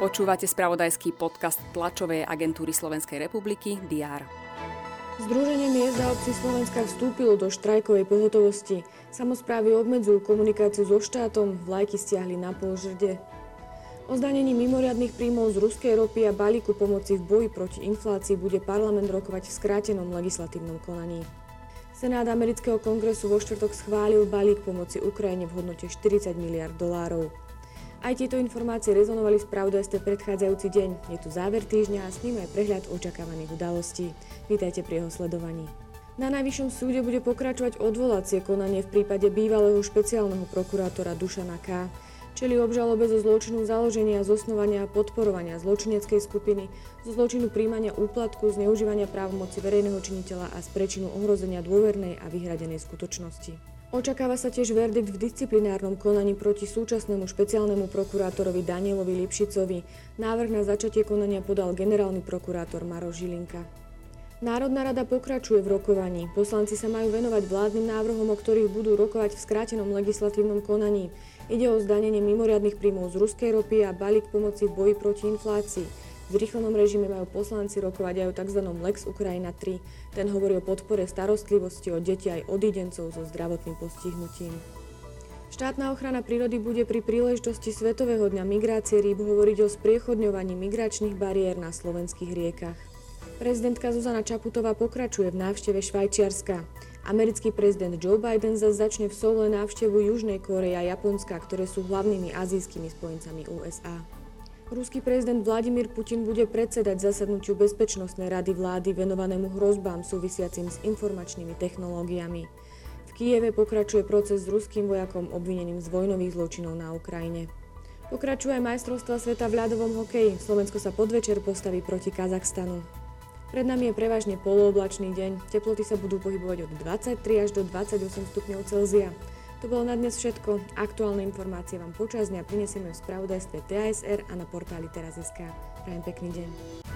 Počúvate spravodajský podcast tlačovej agentúry Slovenskej republiky DR. Združenie miest a obcí Slovenska vstúpilo do štrajkovej pohotovosti. Samozprávy obmedzujú komunikáciu so štátom, vlajky stiahli na pol žrde. O zdanení mimoriadných príjmov z ruskej ropy a balíku pomoci v boji proti inflácii bude parlament rokovať v skrátenom legislatívnom konaní. Senát amerického kongresu vo štvrtok schválil balík pomoci Ukrajine v hodnote 40 miliard dolárov. Aj tieto informácie rezonovali v spravodajstve predchádzajúci deň. Je tu záver týždňa a s ním aj prehľad očakávaných udalostí. Vítajte pri jeho sledovaní. Na Najvyššom súde bude pokračovať odvolacie konanie v prípade bývalého špeciálneho prokurátora Dušana K. Čeli obžalobe zo zločinu založenia, zosnovania a podporovania zločineckej skupiny, zo zločinu príjmania úplatku, zneužívania právomoci verejného činiteľa a z prečinu ohrozenia dôvernej a vyhradenej skutočnosti. Očakáva sa tiež verdikt v disciplinárnom konaní proti súčasnému špeciálnemu prokurátorovi Danielovi Lipšicovi. Návrh na začatie konania podal generálny prokurátor Maro Žilinka. Národná rada pokračuje v rokovaní. Poslanci sa majú venovať vládnym návrhom, o ktorých budú rokovať v skrátenom legislatívnom konaní. Ide o zdanenie mimoriadnych príjmov z ruskej ropy a balík pomoci v boji proti inflácii. V rýchlenom režime majú poslanci rokovať aj o tzv. Lex Ukrajina 3. Ten hovorí o podpore starostlivosti o deti aj odidencov so zdravotným postihnutím. Štátna ochrana prírody bude pri príležitosti Svetového dňa migrácie rýb hovoriť o spriechodňovaní migračných bariér na slovenských riekach. Prezidentka Zuzana Čaputová pokračuje v návšteve Švajčiarska. Americký prezident Joe Biden zase začne v Soule návštevu Južnej Kórey a Japonska, ktoré sú hlavnými azijskými spojencami USA. Ruský prezident Vladimír Putin bude predsedať zasadnutiu Bezpečnostnej rady vlády venovanému hrozbám súvisiacim s informačnými technológiami. V Kieve pokračuje proces s ruským vojakom obvineným z vojnových zločinov na Ukrajine. Pokračuje aj majstrovstva sveta v ľadovom hokeji. Slovensko sa podvečer postaví proti Kazachstanu. Pred nami je prevažne polooblačný deň. Teploty sa budú pohybovať od 23 až do 28 stupňov Celzia. To bolo na dnes všetko. Aktuálne informácie vám počas dňa prinesieme v spravodajstve TASR a na portáli teraz.sk. Prajem pekný deň.